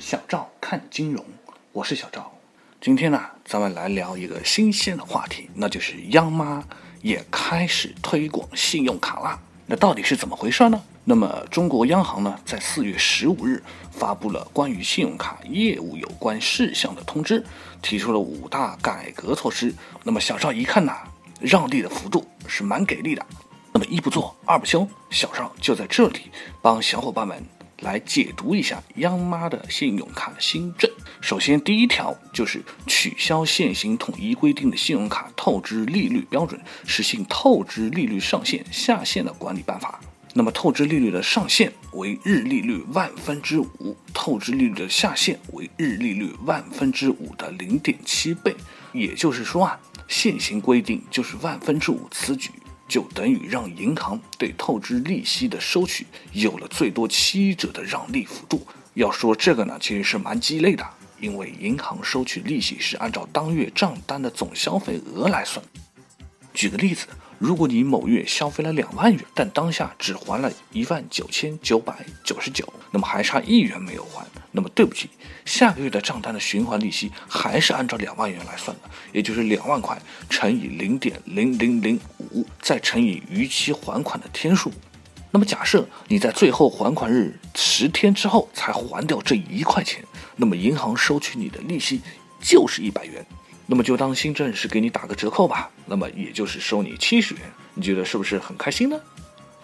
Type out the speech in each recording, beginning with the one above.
小赵看金融，我是小赵。今天呢，咱们来聊一个新鲜的话题，那就是央妈也开始推广信用卡啦。那到底是怎么回事呢？那么中国央行呢，在四月十五日发布了关于信用卡业务有关事项的通知，提出了五大改革措施。那么小赵一看呐，让利的幅度是蛮给力的。那么一不做二不休，小赵就在这里帮小伙伴们。来解读一下央妈的信用卡新政。首先，第一条就是取消现行统一规定的信用卡透支利率标准，实行透支利率上限下限的管理办法。那么，透支利率的上限为日利率万分之五，透支利率的下限为日利率万分之五的零点七倍。也就是说啊，现行规定就是万分之五，此举。就等于让银行对透支利息的收取有了最多七折的让利幅度。要说这个呢，其实是蛮鸡肋的，因为银行收取利息是按照当月账单的总消费额来算。举个例子。如果你某月消费了两万元，但当下只还了一万九千九百九十九，那么还差一元没有还，那么对不起，下个月的账单的循环利息还是按照两万元来算的，也就是两万块乘以零点零零零五，再乘以逾期还款的天数。那么假设你在最后还款日十天之后才还掉这一块钱，那么银行收取你的利息就是一百元。那么就当新政是给你打个折扣吧，那么也就是收你七十元，你觉得是不是很开心呢？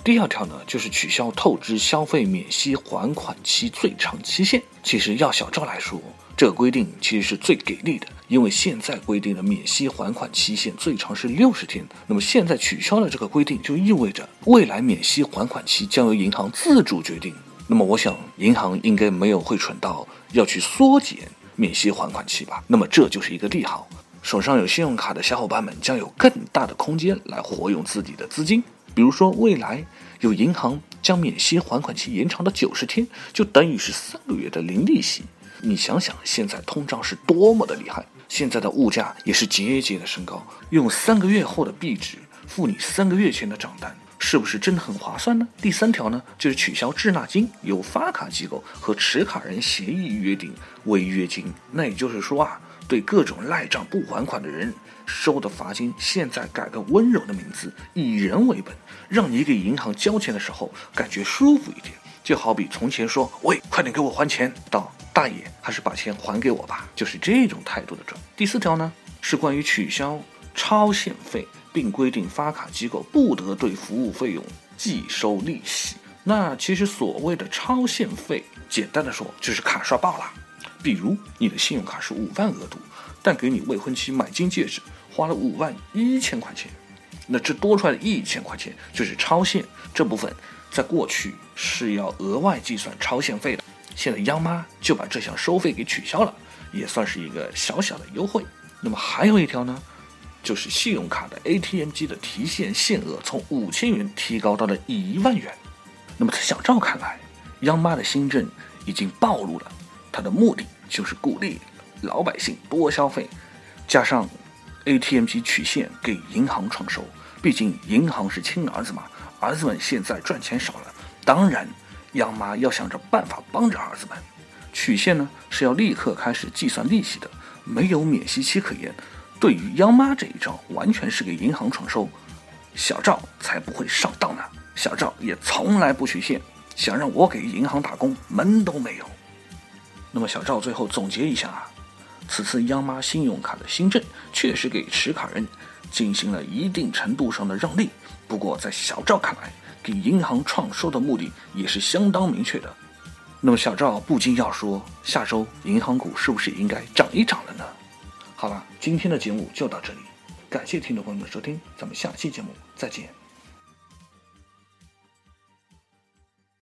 第二条呢，就是取消透支消费免息还款期最长期限。其实要小赵来说，这个规定其实是最给力的，因为现在规定的免息还款期限最长是六十天，那么现在取消了这个规定，就意味着未来免息还款期将由银行自主决定。那么我想，银行应该没有会蠢到要去缩减。免息还款期吧，那么这就是一个利好。手上有信用卡的小伙伴们将有更大的空间来活用自己的资金。比如说，未来有银行将免息还款期延长到九十天，就等于是三个月的零利息。你想想，现在通胀是多么的厉害，现在的物价也是节节的升高，用三个月后的币值付你三个月前的账单。是不是真的很划算呢？第三条呢，就是取消滞纳金，由发卡机构和持卡人协议约定违约金。那也就是说啊，对各种赖账不还款的人收的罚金，现在改个温柔的名字，以人为本，让你给银行交钱的时候感觉舒服一点。就好比从前说“喂，快点给我还钱”，到“大爷，还是把钱还给我吧”，就是这种态度的转。第四条呢，是关于取消超限费。并规定发卡机构不得对服务费用计收利息。那其实所谓的超限费，简单的说就是卡刷爆了。比如你的信用卡是五万额度，但给你未婚妻买金戒指花了五万一千块钱，那这多出来的一千块钱就是超限。这部分在过去是要额外计算超限费的，现在央妈就把这项收费给取消了，也算是一个小小的优惠。那么还有一条呢？就是信用卡的 ATM 机的提现限额从五千元提高到了一万元。那么在小赵看来，央妈的新政已经暴露了，它的目的就是鼓励老百姓多消费，加上 ATM 机取现给银行创收。毕竟银行是亲儿子嘛，儿子们现在赚钱少了，当然央妈要想着办法帮着儿子们。取现呢是要立刻开始计算利息的，没有免息期可言。对于央妈这一招，完全是给银行创收，小赵才不会上当呢。小赵也从来不取现，想让我给银行打工，门都没有。那么小赵最后总结一下啊，此次央妈信用卡的新政确实给持卡人进行了一定程度上的让利，不过在小赵看来，给银行创收的目的也是相当明确的。那么小赵不禁要说，下周银行股是不是应该涨一涨了呢？好了，今天的节目就到这里，感谢听众朋友们的收听，咱们下期节目再见。